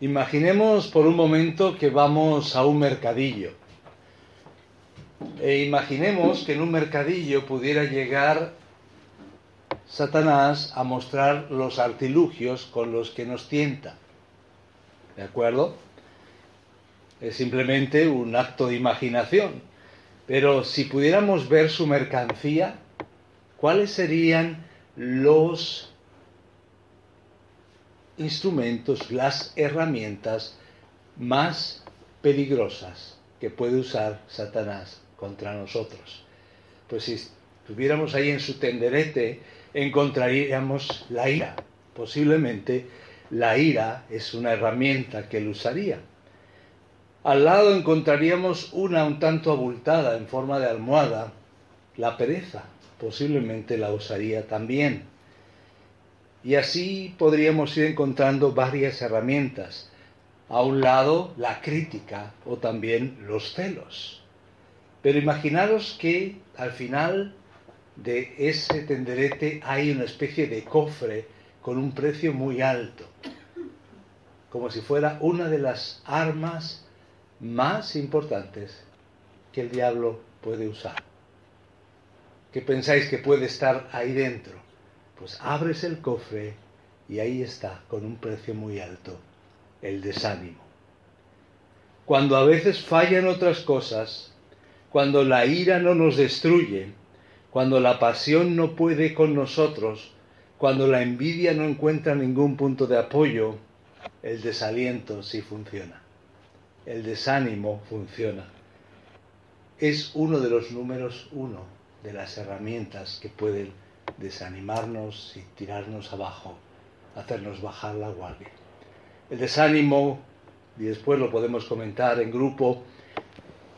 Imaginemos por un momento que vamos a un mercadillo. E imaginemos que en un mercadillo pudiera llegar Satanás a mostrar los artilugios con los que nos tienta. ¿De acuerdo? Es simplemente un acto de imaginación. Pero si pudiéramos ver su mercancía, ¿cuáles serían los instrumentos, las herramientas más peligrosas que puede usar Satanás contra nosotros? Pues si estuviéramos ahí en su tenderete, encontraríamos la ira. Posiblemente la ira es una herramienta que él usaría. Al lado encontraríamos una un tanto abultada en forma de almohada, la pereza, posiblemente la usaría también. Y así podríamos ir encontrando varias herramientas. A un lado la crítica o también los celos. Pero imaginaros que al final de ese tenderete hay una especie de cofre con un precio muy alto, como si fuera una de las armas más importantes que el diablo puede usar. ¿Qué pensáis que puede estar ahí dentro? Pues abres el cofre y ahí está, con un precio muy alto, el desánimo. Cuando a veces fallan otras cosas, cuando la ira no nos destruye, cuando la pasión no puede con nosotros, cuando la envidia no encuentra ningún punto de apoyo, el desaliento sí funciona el desánimo funciona. Es uno de los números uno de las herramientas que pueden desanimarnos y tirarnos abajo, hacernos bajar la guardia. El desánimo, y después lo podemos comentar en grupo,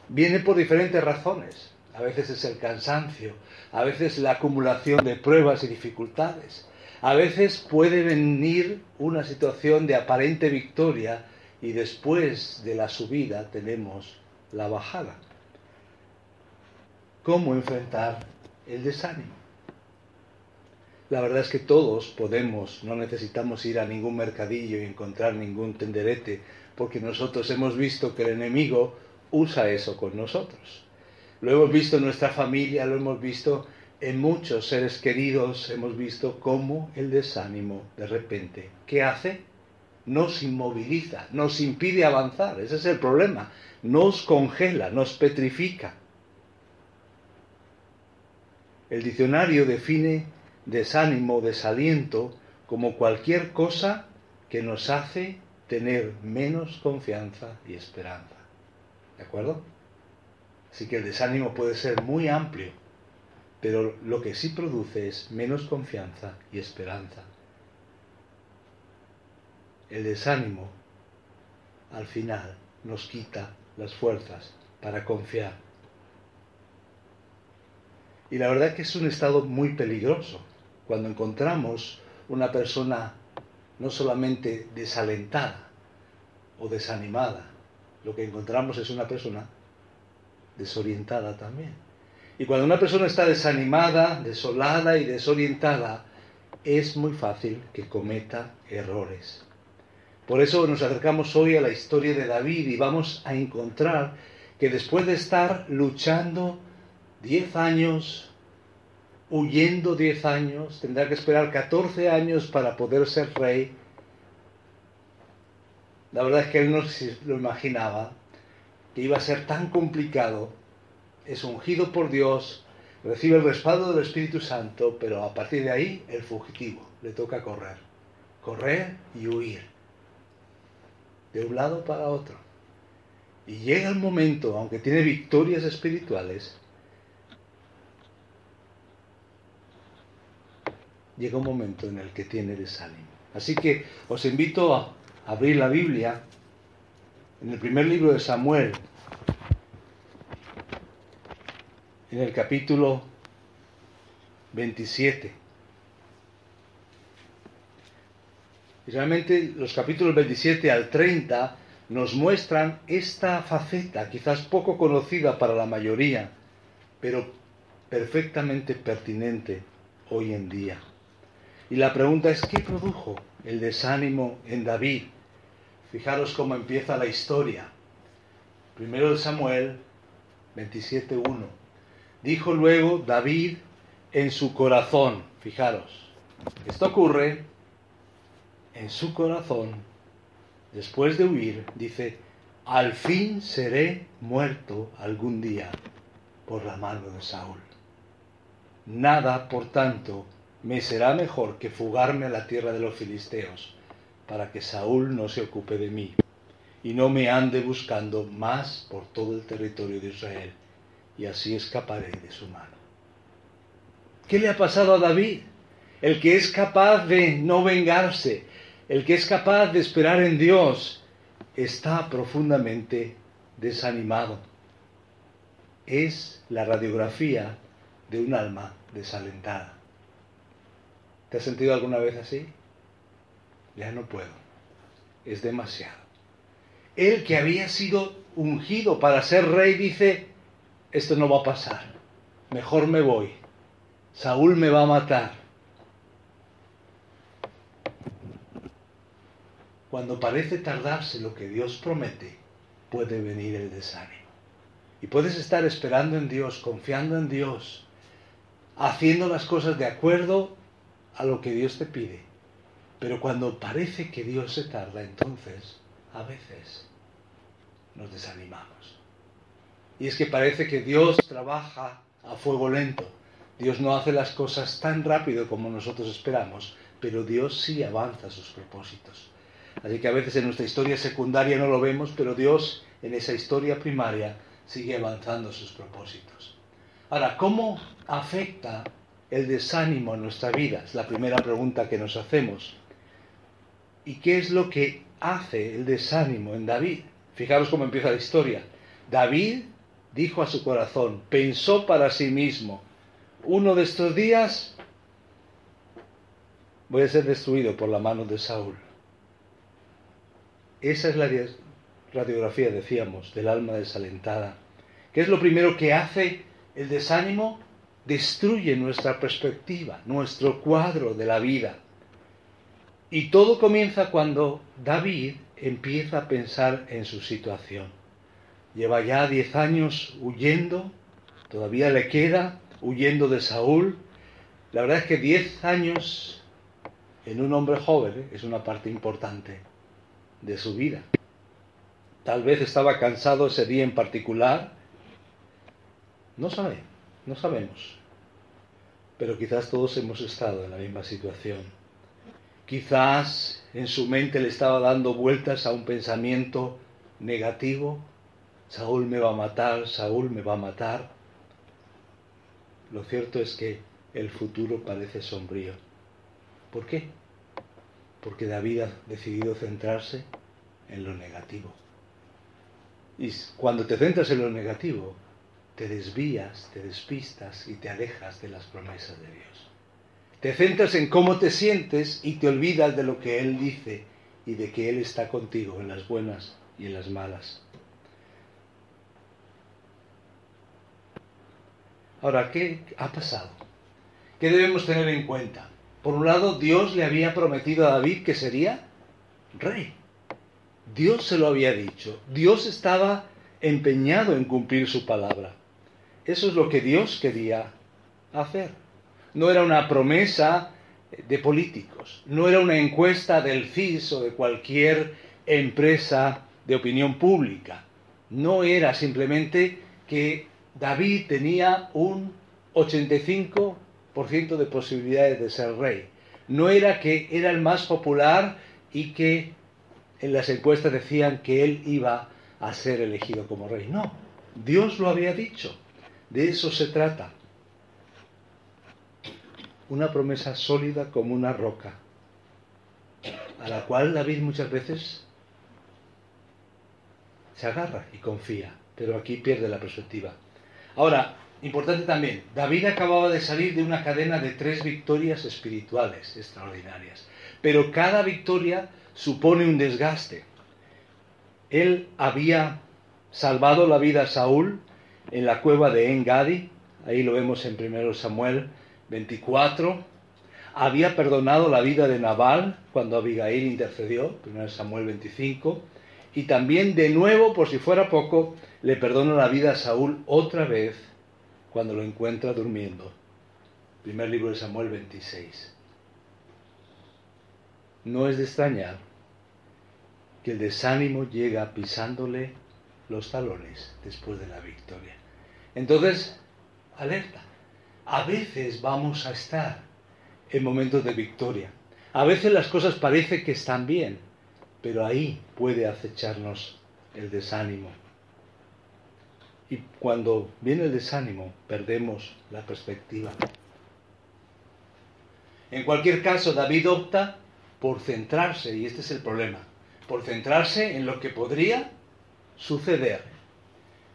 viene por diferentes razones. A veces es el cansancio, a veces la acumulación de pruebas y dificultades, a veces puede venir una situación de aparente victoria y después de la subida tenemos la bajada. ¿Cómo enfrentar el desánimo? La verdad es que todos podemos, no necesitamos ir a ningún mercadillo y encontrar ningún tenderete, porque nosotros hemos visto que el enemigo usa eso con nosotros. Lo hemos visto en nuestra familia, lo hemos visto en muchos seres queridos, hemos visto cómo el desánimo de repente, ¿qué hace? nos inmoviliza, nos impide avanzar. Ese es el problema. Nos congela, nos petrifica. El diccionario define desánimo, desaliento, como cualquier cosa que nos hace tener menos confianza y esperanza. ¿De acuerdo? Así que el desánimo puede ser muy amplio, pero lo que sí produce es menos confianza y esperanza el desánimo al final nos quita las fuerzas para confiar. Y la verdad que es un estado muy peligroso cuando encontramos una persona no solamente desalentada o desanimada, lo que encontramos es una persona desorientada también. Y cuando una persona está desanimada, desolada y desorientada, es muy fácil que cometa errores. Por eso nos acercamos hoy a la historia de David y vamos a encontrar que después de estar luchando 10 años, huyendo 10 años, tendrá que esperar 14 años para poder ser rey. La verdad es que él no lo imaginaba, que iba a ser tan complicado. Es ungido por Dios, recibe el respaldo del Espíritu Santo, pero a partir de ahí el fugitivo le toca correr, correr y huir de un lado para otro. Y llega el momento, aunque tiene victorias espirituales, llega un momento en el que tiene desánimo. Así que os invito a abrir la Biblia en el primer libro de Samuel, en el capítulo 27. Y realmente los capítulos 27 al 30 nos muestran esta faceta, quizás poco conocida para la mayoría, pero perfectamente pertinente hoy en día. Y la pregunta es, ¿qué produjo el desánimo en David? Fijaros cómo empieza la historia. Primero de Samuel 27.1. Dijo luego David en su corazón, fijaros, esto ocurre en su corazón, después de huir, dice, al fin seré muerto algún día por la mano de Saúl. Nada, por tanto, me será mejor que fugarme a la tierra de los filisteos, para que Saúl no se ocupe de mí, y no me ande buscando más por todo el territorio de Israel, y así escaparé de su mano. ¿Qué le ha pasado a David? El que es capaz de no vengarse, el que es capaz de esperar en Dios, está profundamente desanimado. Es la radiografía de un alma desalentada. ¿Te has sentido alguna vez así? Ya no puedo. Es demasiado. Él que había sido ungido para ser rey dice, esto no va a pasar. Mejor me voy. Saúl me va a matar. Cuando parece tardarse lo que Dios promete, puede venir el desánimo. Y puedes estar esperando en Dios, confiando en Dios, haciendo las cosas de acuerdo a lo que Dios te pide. Pero cuando parece que Dios se tarda, entonces a veces nos desanimamos. Y es que parece que Dios trabaja a fuego lento. Dios no hace las cosas tan rápido como nosotros esperamos, pero Dios sí avanza sus propósitos. Así que a veces en nuestra historia secundaria no lo vemos, pero Dios en esa historia primaria sigue avanzando sus propósitos. Ahora, ¿cómo afecta el desánimo en nuestra vida? Es la primera pregunta que nos hacemos. ¿Y qué es lo que hace el desánimo en David? Fijaros cómo empieza la historia. David dijo a su corazón, pensó para sí mismo, uno de estos días voy a ser destruido por la mano de Saúl. Esa es la radiografía, decíamos, del alma desalentada. ¿Qué es lo primero que hace el desánimo destruye nuestra perspectiva, nuestro cuadro de la vida. Y todo comienza cuando David empieza a pensar en su situación. Lleva ya diez años huyendo, todavía le queda, huyendo de Saúl. La verdad es que diez años en un hombre joven ¿eh? es una parte importante de su vida. Tal vez estaba cansado ese día en particular, no sabe, no sabemos. Pero quizás todos hemos estado en la misma situación. Quizás en su mente le estaba dando vueltas a un pensamiento negativo. Saúl me va a matar, Saúl me va a matar. Lo cierto es que el futuro parece sombrío. ¿Por qué? Porque David ha decidido centrarse en lo negativo. Y cuando te centras en lo negativo, te desvías, te despistas y te alejas de las promesas de Dios. Te centras en cómo te sientes y te olvidas de lo que Él dice y de que Él está contigo en las buenas y en las malas. Ahora, ¿qué ha pasado? ¿Qué debemos tener en cuenta? Por un lado, Dios le había prometido a David que sería rey. Dios se lo había dicho. Dios estaba empeñado en cumplir su palabra. Eso es lo que Dios quería hacer. No era una promesa de políticos, no era una encuesta del CIS o de cualquier empresa de opinión pública. No era simplemente que David tenía un 85% de posibilidades de ser rey. No era que era el más popular y que en las encuestas decían que él iba a ser elegido como rey. No, Dios lo había dicho. De eso se trata. Una promesa sólida como una roca. a la cual David muchas veces se agarra y confía, pero aquí pierde la perspectiva. Ahora, importante también, David acababa de salir de una cadena de tres victorias espirituales extraordinarias, pero cada victoria supone un desgaste. Él había salvado la vida a Saúl en la cueva de Engadi, ahí lo vemos en 1 Samuel 24, había perdonado la vida de Nabal cuando Abigail intercedió, 1 Samuel 25, y también de nuevo, por si fuera poco, le perdona la vida a Saúl otra vez cuando lo encuentra durmiendo. Primer libro de Samuel 26. No es de extrañar que el desánimo llega pisándole los talones después de la victoria. Entonces, alerta. A veces vamos a estar en momentos de victoria. A veces las cosas parece que están bien, pero ahí puede acecharnos el desánimo. Y cuando viene el desánimo, perdemos la perspectiva. En cualquier caso, David opta por centrarse, y este es el problema, por centrarse en lo que podría suceder,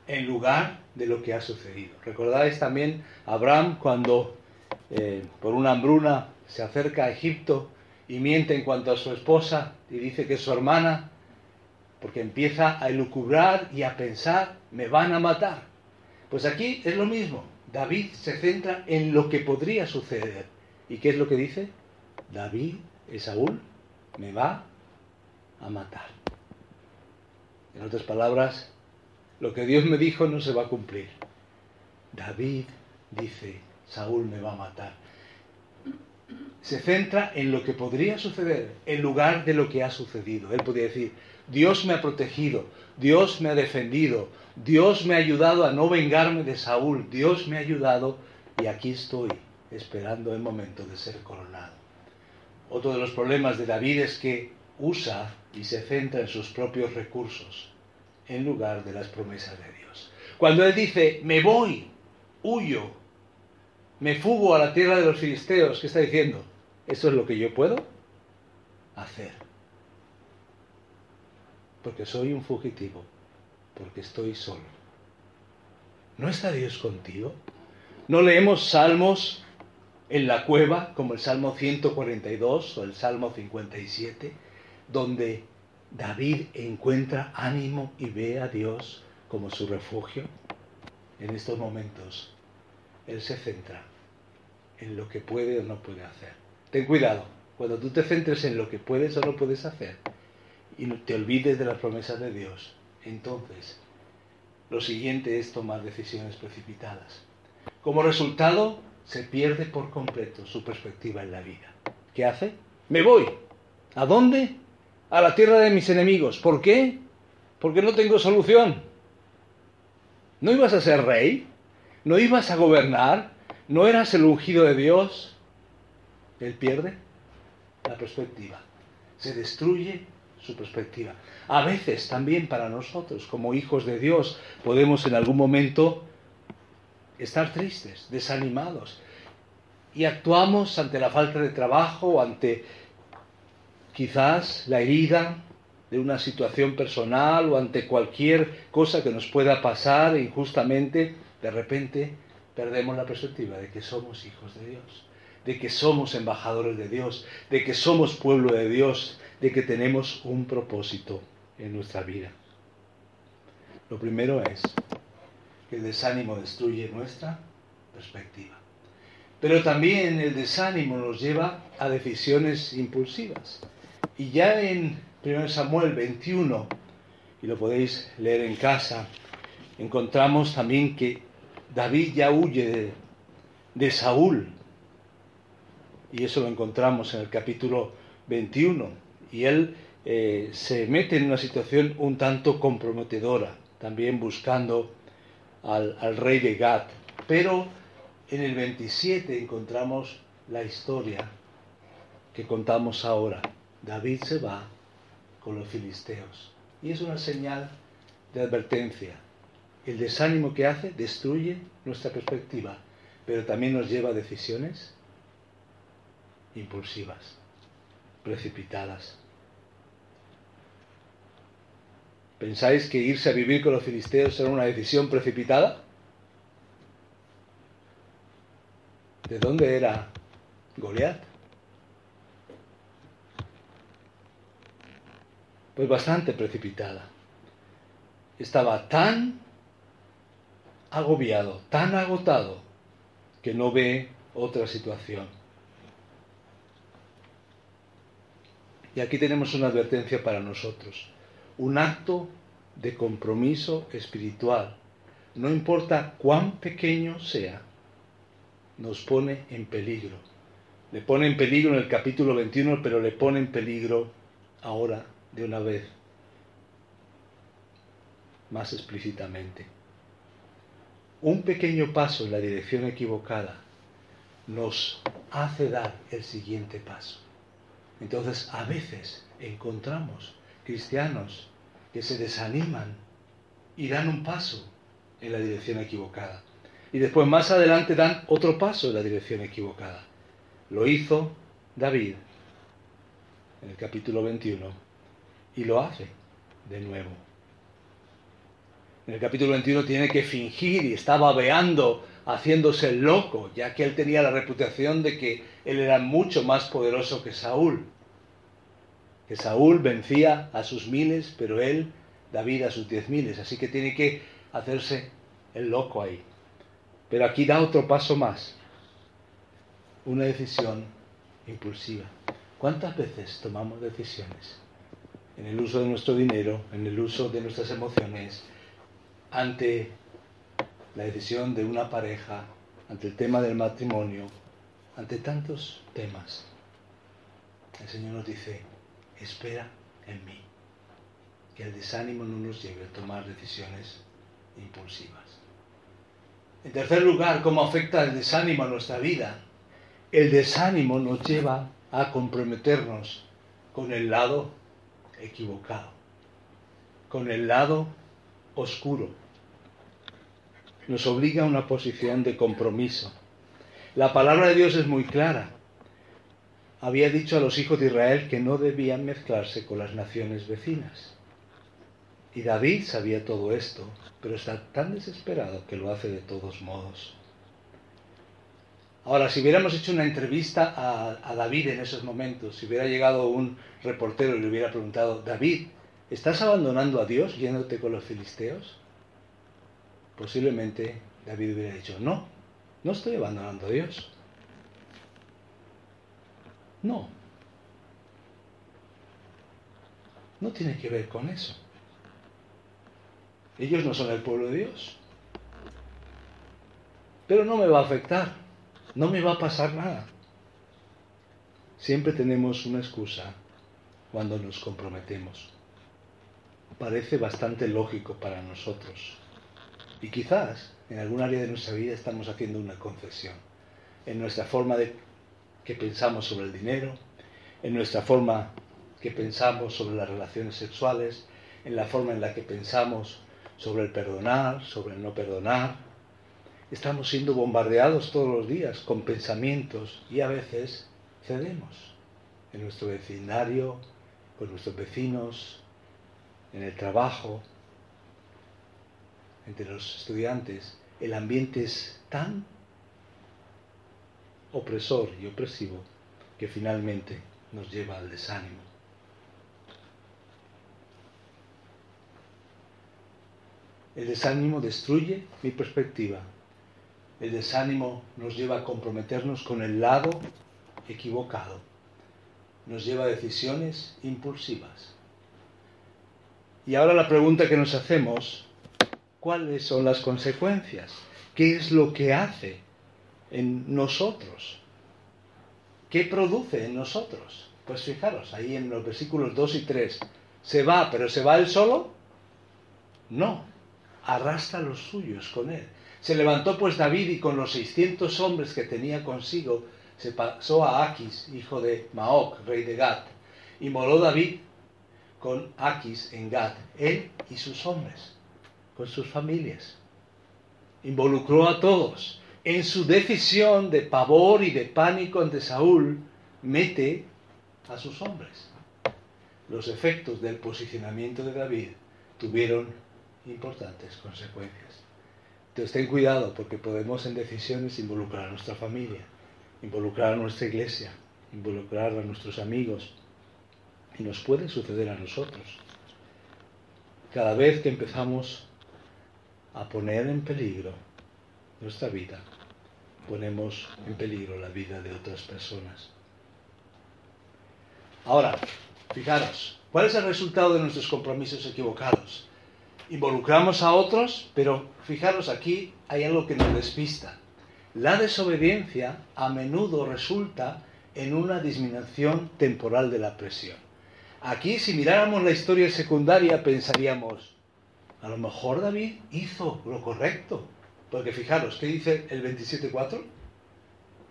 en lugar de lo que ha sucedido. Recordáis también a Abraham cuando eh, por una hambruna se acerca a Egipto y miente en cuanto a su esposa y dice que es su hermana, porque empieza a elucubrar y a pensar, me van a matar. Pues aquí es lo mismo, David se centra en lo que podría suceder. ¿Y qué es lo que dice? David, Esaúl, me va a matar. En otras palabras, lo que Dios me dijo no se va a cumplir. David dice, Saúl me va a matar se centra en lo que podría suceder en lugar de lo que ha sucedido. Él podría decir, Dios me ha protegido, Dios me ha defendido, Dios me ha ayudado a no vengarme de Saúl, Dios me ha ayudado y aquí estoy esperando el momento de ser coronado. Otro de los problemas de David es que usa y se centra en sus propios recursos en lugar de las promesas de Dios. Cuando él dice, me voy, huyo, me fugo a la tierra de los filisteos, ¿qué está diciendo? Eso es lo que yo puedo hacer. Porque soy un fugitivo, porque estoy solo. ¿No está Dios contigo? ¿No leemos salmos en la cueva como el Salmo 142 o el Salmo 57, donde David encuentra ánimo y ve a Dios como su refugio? En estos momentos, Él se centra en lo que puede o no puede hacer. Ten cuidado, cuando tú te centres en lo que puedes o no puedes hacer y te olvides de las promesas de Dios, entonces lo siguiente es tomar decisiones precipitadas. Como resultado, se pierde por completo su perspectiva en la vida. ¿Qué hace? Me voy. ¿A dónde? A la tierra de mis enemigos. ¿Por qué? Porque no tengo solución. ¿No ibas a ser rey? ¿No ibas a gobernar? ¿No eras el ungido de Dios? Él pierde la perspectiva. Se destruye su perspectiva. A veces también para nosotros, como hijos de Dios, podemos en algún momento estar tristes, desanimados. Y actuamos ante la falta de trabajo, ante quizás la herida de una situación personal o ante cualquier cosa que nos pueda pasar injustamente, de repente perdemos la perspectiva de que somos hijos de Dios de que somos embajadores de Dios, de que somos pueblo de Dios, de que tenemos un propósito en nuestra vida. Lo primero es que el desánimo destruye nuestra perspectiva. Pero también el desánimo nos lleva a decisiones impulsivas. Y ya en 1 Samuel 21, y lo podéis leer en casa, encontramos también que David ya huye de, de Saúl y eso lo encontramos en el capítulo 21. Y él eh, se mete en una situación un tanto comprometedora, también buscando al, al rey de Gad. Pero en el 27 encontramos la historia que contamos ahora. David se va con los filisteos. Y es una señal de advertencia. El desánimo que hace destruye nuestra perspectiva, pero también nos lleva a decisiones impulsivas, precipitadas. ¿Pensáis que irse a vivir con los filisteos era una decisión precipitada? ¿De dónde era Goliat? Pues bastante precipitada. Estaba tan agobiado, tan agotado, que no ve otra situación. Y aquí tenemos una advertencia para nosotros. Un acto de compromiso espiritual, no importa cuán pequeño sea, nos pone en peligro. Le pone en peligro en el capítulo 21, pero le pone en peligro ahora de una vez, más explícitamente. Un pequeño paso en la dirección equivocada nos hace dar el siguiente paso. Entonces, a veces encontramos cristianos que se desaniman y dan un paso en la dirección equivocada. Y después más adelante dan otro paso en la dirección equivocada. Lo hizo David en el capítulo 21 y lo hace de nuevo. En el capítulo 21 tiene que fingir y está babeando, haciéndose loco, ya que él tenía la reputación de que él era mucho más poderoso que Saúl. Que Saúl vencía a sus miles, pero él, David, a sus diez miles. Así que tiene que hacerse el loco ahí. Pero aquí da otro paso más. Una decisión impulsiva. ¿Cuántas veces tomamos decisiones en el uso de nuestro dinero, en el uso de nuestras emociones, ante la decisión de una pareja, ante el tema del matrimonio, ante tantos temas? El Señor nos dice, espera en mí, que el desánimo no nos lleve a tomar decisiones impulsivas. En tercer lugar, ¿cómo afecta el desánimo a nuestra vida? El desánimo nos lleva a comprometernos con el lado equivocado, con el lado oscuro. Nos obliga a una posición de compromiso. La palabra de Dios es muy clara. Había dicho a los hijos de Israel que no debían mezclarse con las naciones vecinas. Y David sabía todo esto, pero está tan desesperado que lo hace de todos modos. Ahora, si hubiéramos hecho una entrevista a, David en esos momentos, si hubiera llegado un reportero y le hubiera preguntado, David, ¿estás abandonando a Dios yéndote con los filisteos? Posiblemente David hubiera dicho, no, no estoy abandonando a Dios. No. No tiene que ver con eso. Ellos no son el pueblo de Dios. Pero no me va a afectar, no me va a pasar nada. Siempre tenemos una excusa cuando nos comprometemos. Parece bastante lógico para nosotros. Y quizás en algún área de nuestra vida estamos haciendo una concesión. En nuestra forma de que pensamos sobre el dinero, en nuestra forma que pensamos sobre las relaciones sexuales, en la forma en la que pensamos sobre el perdonar, sobre el no perdonar. Estamos siendo bombardeados todos los días con pensamientos y a veces cedemos en nuestro vecindario, con nuestros vecinos, en el trabajo, entre los estudiantes. El ambiente es tan opresor y opresivo que finalmente nos lleva al desánimo. El desánimo destruye mi perspectiva. El desánimo nos lleva a comprometernos con el lado equivocado. Nos lleva a decisiones impulsivas. Y ahora la pregunta que nos hacemos, ¿cuáles son las consecuencias? ¿Qué es lo que hace en nosotros? ¿Qué produce en nosotros? Pues fijaros, ahí en los versículos 2 y 3, ¿se va, pero se va él solo? No, arrastra a los suyos con él. Se levantó pues David y con los seiscientos hombres que tenía consigo se pasó a Aquis, hijo de Maoc, rey de Gat. Y moró David con Aquis en Gat, él y sus hombres, con sus familias. Involucró a todos. En su decisión de pavor y de pánico ante Saúl, mete a sus hombres. Los efectos del posicionamiento de David tuvieron importantes consecuencias. Entonces ten cuidado porque podemos en decisiones involucrar a nuestra familia, involucrar a nuestra iglesia, involucrar a nuestros amigos y nos puede suceder a nosotros. Cada vez que empezamos a poner en peligro nuestra vida, ponemos en peligro la vida de otras personas. Ahora, fijaros, ¿cuál es el resultado de nuestros compromisos equivocados? Involucramos a otros, pero fijaros aquí hay algo que nos despista. La desobediencia a menudo resulta en una disminución temporal de la presión. Aquí, si miráramos la historia secundaria, pensaríamos, a lo mejor David hizo lo correcto. Porque fijaros, ¿qué dice el 27.4?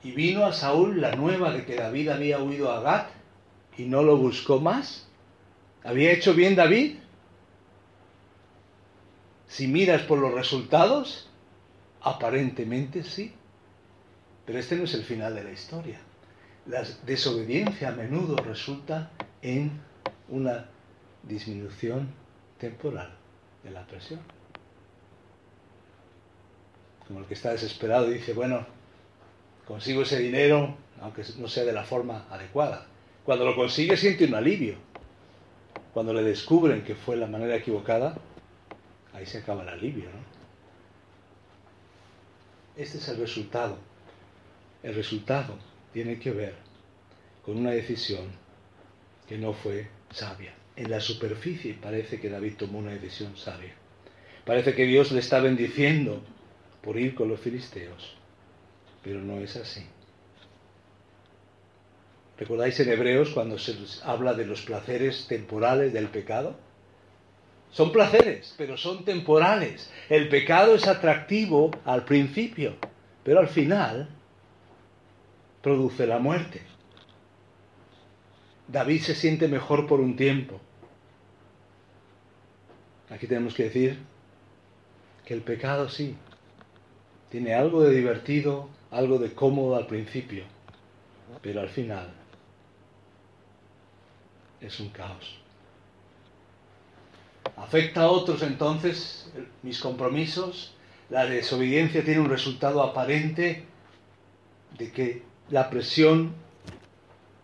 Y vino a Saúl la nueva de que David había huido a Gat y no lo buscó más. ¿Había hecho bien David? Si miras por los resultados, aparentemente sí. Pero este no es el final de la historia. La desobediencia a menudo resulta en una disminución temporal de la presión. Como el que está desesperado y dice, bueno, consigo ese dinero, aunque no sea de la forma adecuada. Cuando lo consigue siente un alivio. Cuando le descubren que fue la manera equivocada, ahí se acaba el alivio. ¿no? Este es el resultado. El resultado tiene que ver con una decisión que no fue sabia. En la superficie parece que David tomó una decisión sabia. Parece que Dios le está bendiciendo por ir con los filisteos, pero no es así. ¿Recordáis en Hebreos cuando se habla de los placeres temporales del pecado? Son placeres, pero son temporales. El pecado es atractivo al principio, pero al final produce la muerte. David se siente mejor por un tiempo. Aquí tenemos que decir que el pecado sí, tiene algo de divertido, algo de cómodo al principio, pero al final es un caos. ¿Afecta a otros entonces mis compromisos? La desobediencia tiene un resultado aparente de que la presión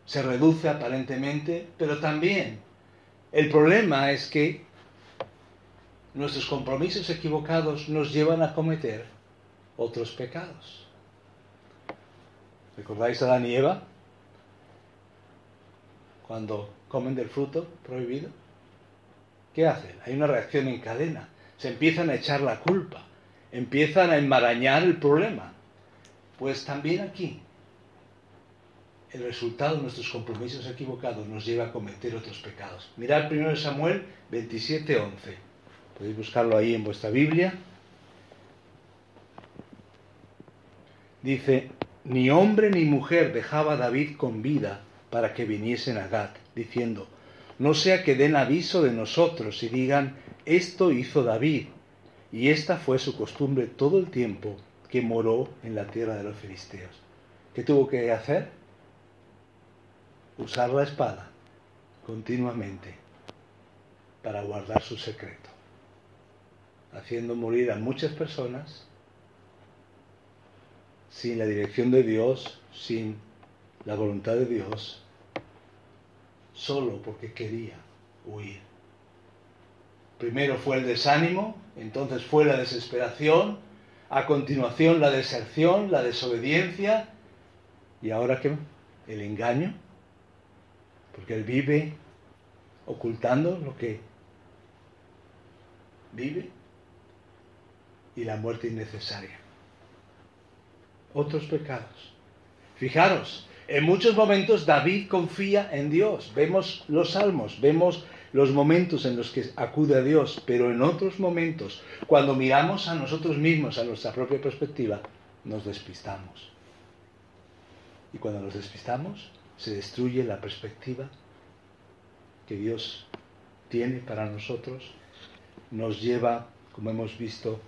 se reduce aparentemente, pero también el problema es que nuestros compromisos equivocados nos llevan a cometer otros pecados. ¿Recordáis a Adán y Eva? Cuando comen del fruto prohibido. ¿Qué hacen? Hay una reacción en cadena. Se empiezan a echar la culpa. Empiezan a enmarañar el problema. Pues también aquí el resultado de nuestros compromisos equivocados nos lleva a cometer otros pecados. Mirad primero Samuel 27:11. Podéis buscarlo ahí en vuestra Biblia. Dice, ni hombre ni mujer dejaba David con vida para que viniesen a Gad, diciendo, no sea que den aviso de nosotros y digan, esto hizo David, y esta fue su costumbre todo el tiempo que moró en la tierra de los filisteos. ¿Qué tuvo que hacer? usar la espada continuamente para guardar su secreto, haciendo morir a muchas personas sin la dirección de Dios, sin la voluntad de Dios, solo porque quería huir. Primero fue el desánimo, entonces fue la desesperación, a continuación la deserción, la desobediencia, y ahora qué? El engaño, porque él vive ocultando lo que vive y la muerte innecesaria. Otros pecados. Fijaros, en muchos momentos David confía en Dios. Vemos los salmos, vemos los momentos en los que acude a Dios, pero en otros momentos, cuando miramos a nosotros mismos, a nuestra propia perspectiva, nos despistamos. Y cuando nos despistamos, se destruye la perspectiva que Dios tiene para nosotros, nos lleva, como hemos visto,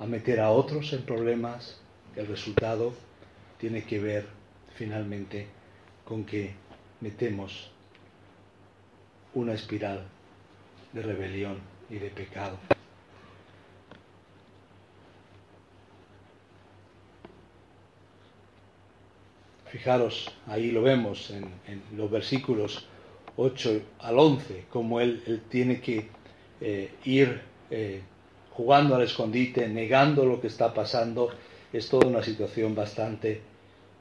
a meter a otros en problemas. El resultado tiene que ver finalmente con que metemos una espiral de rebelión y de pecado. Fijaros, ahí lo vemos en, los versículos 8 al 11, como él, tiene que eh, ir eh, jugando al escondite, negando lo que está pasando. Es toda una situación bastante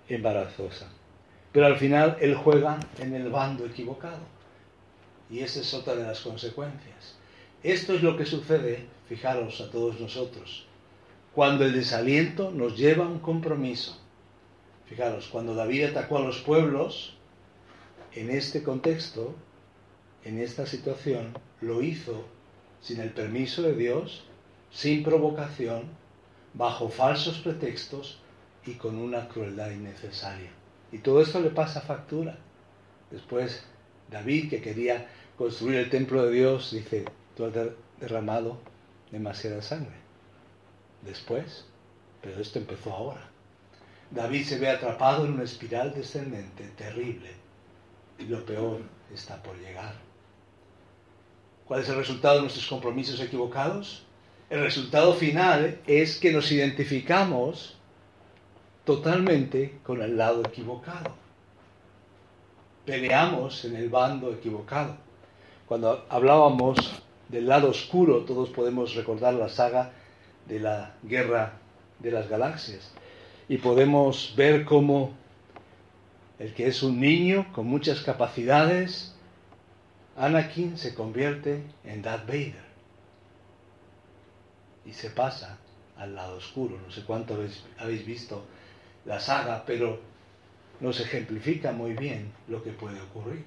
embarazosa. Pero al final él juega en el bando equivocado. Y esa es otra de las consecuencias. Esto es lo que sucede, fijaros a todos nosotros, cuando el desaliento nos lleva a un compromiso Fijaros, cuando David atacó a los pueblos, en este contexto, en esta situación, lo hizo sin el permiso de Dios, sin provocación, bajo falsos pretextos y con una crueldad innecesaria. Y todo esto le pasa factura. Después, David, que quería construir el templo de Dios, dice, tú has derramado demasiada sangre. Después, pero esto empezó ahora. David se ve atrapado en una espiral descendente terrible y lo peor está por llegar. ¿Cuál es el resultado de nuestros compromisos equivocados? El resultado final es que nos identificamos totalmente con el lado equivocado. Peleamos en el bando equivocado. Cuando hablábamos del lado oscuro, todos podemos recordar la saga de la guerra de las galaxias y podemos ver cómo el que es un niño con muchas capacidades, Anakin se convierte en Darth Vader y se pasa al lado oscuro. No sé cuánto habéis, visto la saga, pero nos ejemplifica muy bien lo que puede ocurrir.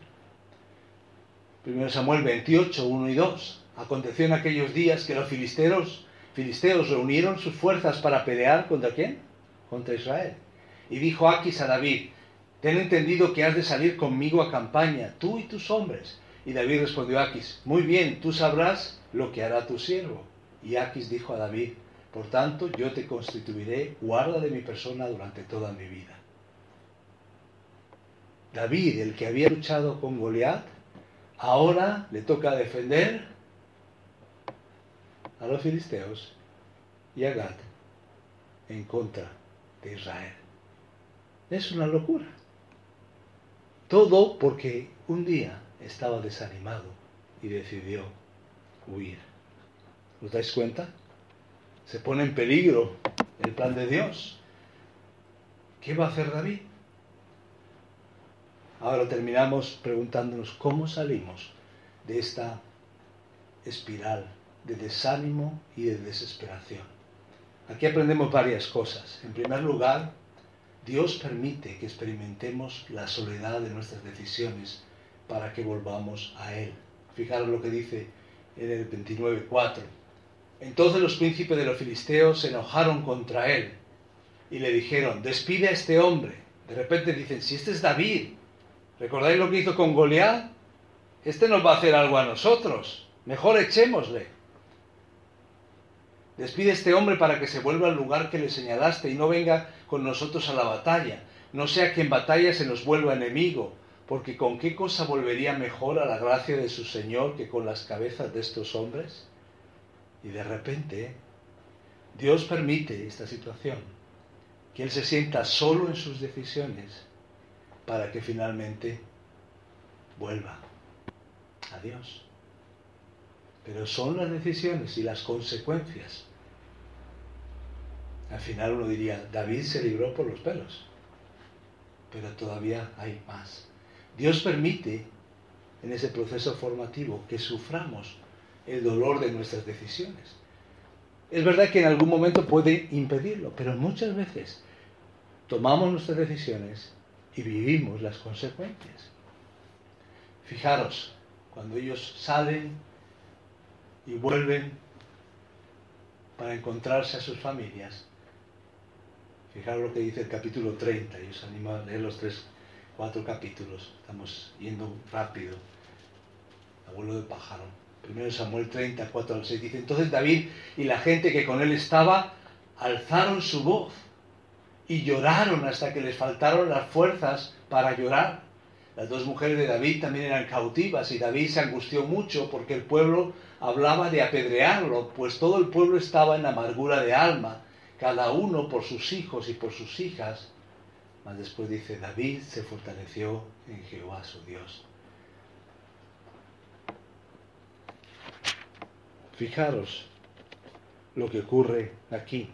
Primero Samuel 28, 1 y 2. Aconteció en aquellos días que los filisteos, filisteos reunieron sus fuerzas para pelear contra quién? contra Israel. Y dijo Aquis a David, ten entendido que has de salir conmigo a campaña, tú y tus hombres. Y David respondió a Aquis, muy bien, tú sabrás lo que hará tu siervo. Y Aquis dijo a David, por tanto yo te constituiré guarda de mi persona durante toda mi vida. David, el que había luchado con Goliat, ahora le toca defender a los filisteos y a Gad en contra de Israel. Es una locura. Todo porque un día estaba desanimado y decidió huir. ¿Os dais cuenta? Se pone en peligro el plan de Dios. ¿Qué va a hacer David? Ahora terminamos preguntándonos cómo salimos de esta espiral de desánimo y de desesperación. Aquí aprendemos varias cosas. En primer lugar, Dios permite que experimentemos la soledad de nuestras decisiones para que volvamos a Él. Fijaros lo que dice en el 29.4. Entonces los príncipes de los filisteos se enojaron contra Él y le dijeron, despide a este hombre. De repente dicen, si este es David, ¿recordáis lo que hizo con Goliat? Este nos va a hacer algo a nosotros. Mejor echémosle. Despide a este hombre para que se vuelva al lugar que le señalaste y no venga con nosotros a la batalla. No sea que en batalla se nos vuelva enemigo, porque ¿con qué cosa volvería mejor a la gracia de su Señor que con las cabezas de estos hombres? Y de repente Dios permite esta situación, que Él se sienta solo en sus decisiones para que finalmente vuelva a Dios. Pero son las decisiones y las consecuencias al final uno diría, David se libró por los pelos, pero todavía hay más. Dios permite en ese proceso formativo que suframos el dolor de nuestras decisiones. Es verdad que en algún momento puede impedirlo, pero muchas veces tomamos nuestras decisiones y vivimos las consecuencias. Fijaros, cuando ellos salen y vuelven para encontrarse a sus familias, Fijaros lo que dice el capítulo 30, y os animo a leer los tres, cuatro capítulos. Estamos yendo rápido. Abuelo de pájaro. Primero Samuel 30, 4 al 6 dice, entonces David y la gente que con él estaba alzaron su voz y lloraron hasta que les faltaron las fuerzas para llorar. Las dos mujeres de David también eran cautivas y David se angustió mucho porque el pueblo hablaba de apedrearlo, pues todo el pueblo estaba en amargura de alma, cada uno por sus hijos y por sus hijas. Mas después dice, David se fortaleció en Jehová su Dios. Fijaros lo que ocurre aquí.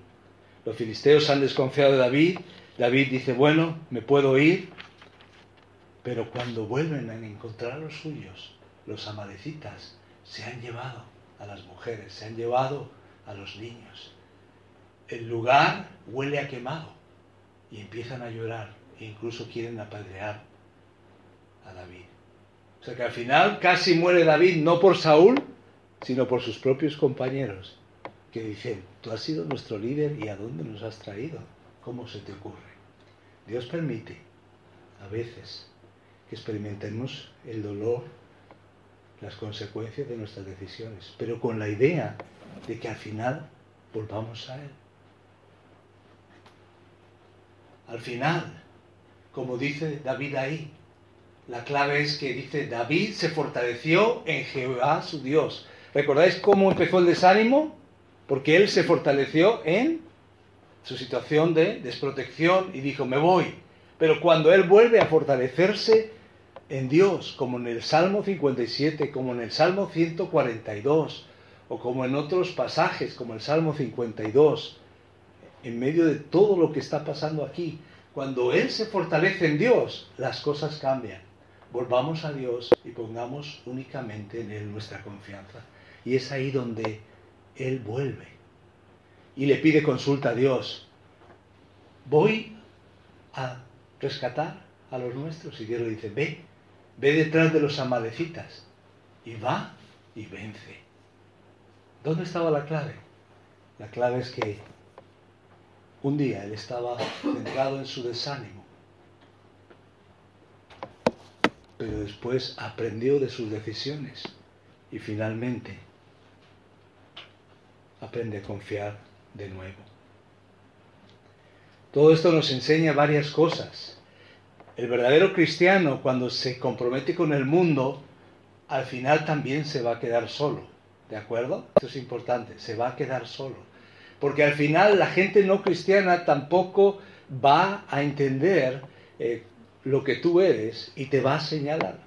Los filisteos han desconfiado de David. David dice, bueno, me puedo ir. Pero cuando vuelven a encontrar a los suyos, los amalecitas se han llevado a las mujeres, se han llevado a los niños. El lugar huele a quemado y empiezan a llorar e incluso quieren apedrear a David. O sea que al final casi muere David no por Saúl, sino por sus propios compañeros, que dicen, tú has sido nuestro líder y a dónde nos has traído. ¿Cómo se te ocurre? Dios permite a veces que experimentemos el dolor las consecuencias de nuestras decisiones, pero con la idea de que al final volvamos a Él. Al final, como dice David ahí, la clave es que dice, David se fortaleció en Jehová su Dios. ¿Recordáis cómo empezó el desánimo? Porque él se fortaleció en su situación de desprotección y dijo, me voy. Pero cuando él vuelve a fortalecerse, en Dios, como en el Salmo 57, como en el Salmo 142, o como en otros pasajes, como el Salmo 52, en medio de todo lo que está pasando aquí, cuando Él se fortalece en Dios, las cosas cambian. Volvamos a Dios y pongamos únicamente en Él nuestra confianza. Y es ahí donde Él vuelve y le pide consulta a Dios. Voy a rescatar a los nuestros. Y Dios le dice, ve, ve detrás de los amalecitas y va y vence. ¿Dónde estaba la clave? La clave es que un día él estaba centrado en su desánimo, pero después aprendió de sus decisiones y finalmente aprende a confiar de nuevo. Todo esto nos enseña varias cosas. El verdadero cristiano, cuando se compromete con el mundo, al final también se va a quedar solo. ¿De acuerdo? Esto es importante, se va a quedar solo. Porque al final la gente no cristiana tampoco va a entender eh, lo que tú eres y te va a señalar.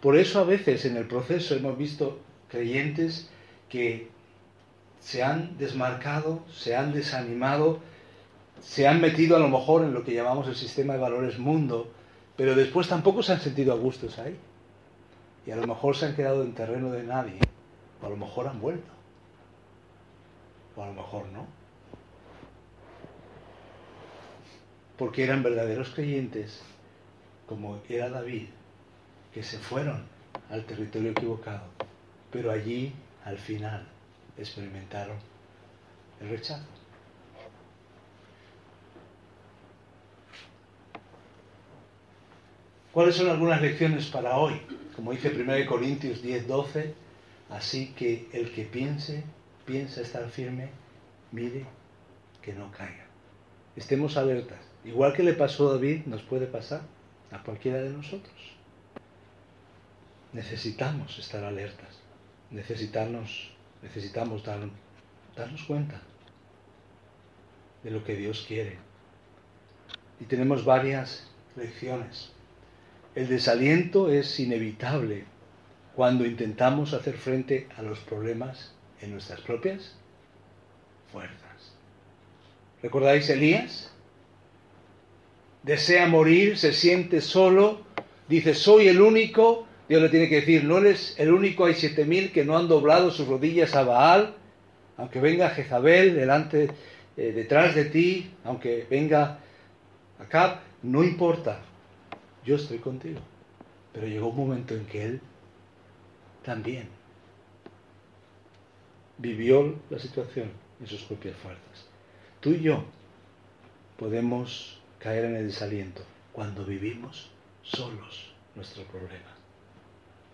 Por eso a veces en el proceso hemos visto creyentes que se han desmarcado, se han desanimado se han metido a lo mejor en lo que llamamos el sistema de valores mundo, pero después tampoco se han sentido a gustos ahí. Y a lo mejor se han quedado en terreno de nadie, o a lo mejor han vuelto, o a lo mejor no. Porque eran verdaderos creyentes, como era David, que se fueron al territorio equivocado, pero allí al final experimentaron el rechazo. ¿Cuáles son algunas lecciones para hoy? Como dice 1 Corintios 10, 12, así que el que piense, piensa estar firme, mire que no caiga. Estemos alertas. Igual que le pasó a David, nos puede pasar a cualquiera de nosotros. Necesitamos estar alertas. Necesitamos, darnos cuenta de lo que Dios quiere. Y tenemos varias lecciones. El desaliento es inevitable cuando intentamos hacer frente a los problemas en nuestras propias fuerzas. ¿Recordáis Elías? Desea morir, se siente solo, dice, soy el único. Dios le tiene que decir, no eres el único, hay siete mil que no han doblado sus rodillas a Baal, aunque venga Jezabel delante, eh, detrás de ti, aunque venga acá, no importa, yo estoy contigo. Pero llegó un momento en que él también vivió la situación en sus propias fuerzas. Tú y yo podemos caer en el desaliento cuando vivimos solos nuestro problema.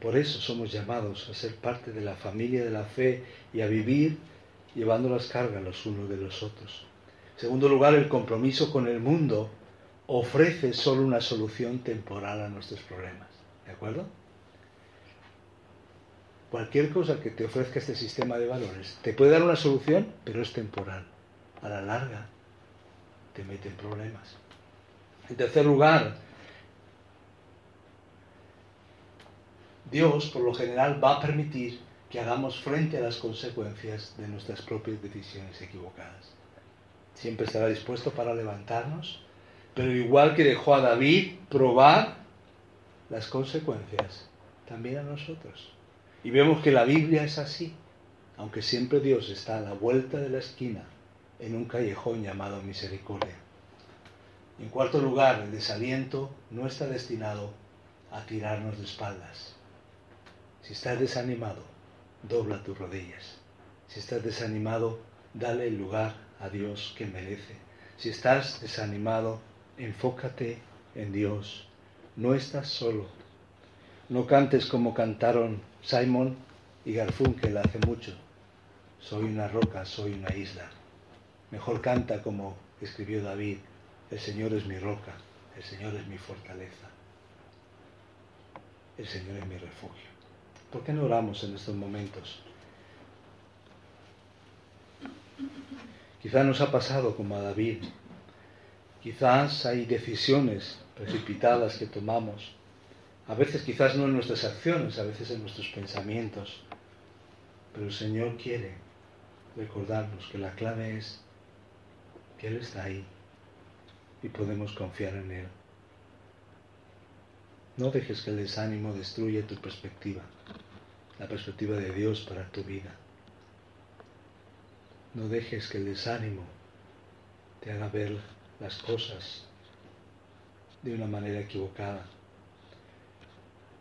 Por eso somos llamados a ser parte de la familia de la fe y a vivir llevando las cargas los unos de los otros. En segundo lugar, el compromiso con el mundo ofrece solo una solución temporal a nuestros problemas. ¿De acuerdo? Cualquier cosa que te ofrezca este sistema de valores te puede dar una solución, pero es temporal. A la larga te mete en problemas. En tercer lugar, Dios por lo general va a permitir que hagamos frente a las consecuencias de nuestras propias decisiones equivocadas. Siempre estará dispuesto para levantarnos, pero igual que dejó a David probar las consecuencias, también a nosotros. Y vemos que la Biblia es así, aunque siempre Dios está a la vuelta de la esquina en un callejón llamado misericordia. En cuarto lugar, el desaliento no está destinado a tirarnos de espaldas. Si estás desanimado, dobla tus rodillas. Si estás desanimado, dale el lugar a Dios que merece. Si estás desanimado, enfócate en Dios. No estás solo. No cantes como cantaron Simon y Garfunkel hace mucho. Soy una roca, soy una isla. Mejor canta como escribió David. El Señor es mi roca, el Señor es mi fortaleza. El Señor es mi refugio. ¿Por qué no oramos en estos momentos? Quizás nos ha pasado como a David. Quizás hay decisiones precipitadas que tomamos. A veces quizás no en nuestras acciones, a veces en nuestros pensamientos. Pero el Señor quiere recordarnos que la clave es que Él está ahí y podemos confiar en Él. No dejes que el desánimo destruya tu perspectiva la perspectiva de Dios para tu vida. No dejes que el desánimo te haga ver las cosas de una manera equivocada.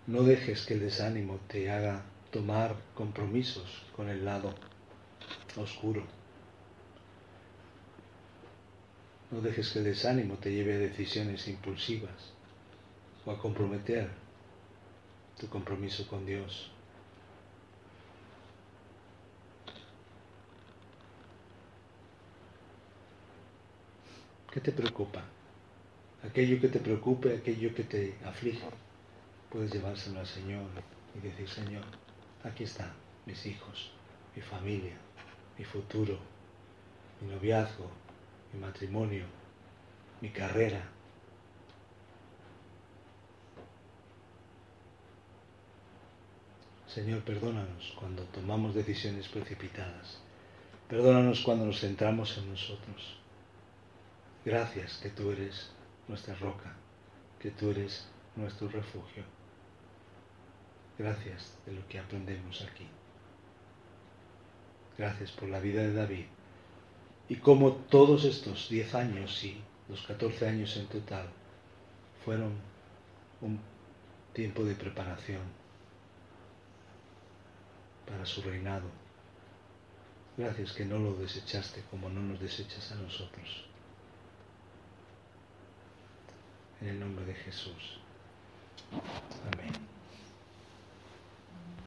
No dejes que el desánimo te haga tomar compromisos con el lado oscuro. No dejes que el desánimo te lleve a decisiones impulsivas o a comprometer tu compromiso con Dios. ¿Qué te preocupa? Aquello que te preocupe, aquello que te aflige, puedes llevárselo al Señor y decir, Señor, aquí están mis hijos, mi familia, mi futuro, mi noviazgo, mi matrimonio, mi carrera. Señor, perdónanos cuando tomamos decisiones precipitadas. Perdónanos cuando nos centramos en nosotros. Gracias que tú eres nuestra roca, que tú eres nuestro refugio. Gracias de lo que aprendemos aquí. Gracias por la vida de David y cómo todos estos 10 años y los 14 años en total fueron un tiempo de preparación para su reinado. Gracias que no lo desechaste como no nos desechas a nosotros. En el nombre de Jesús. Amén.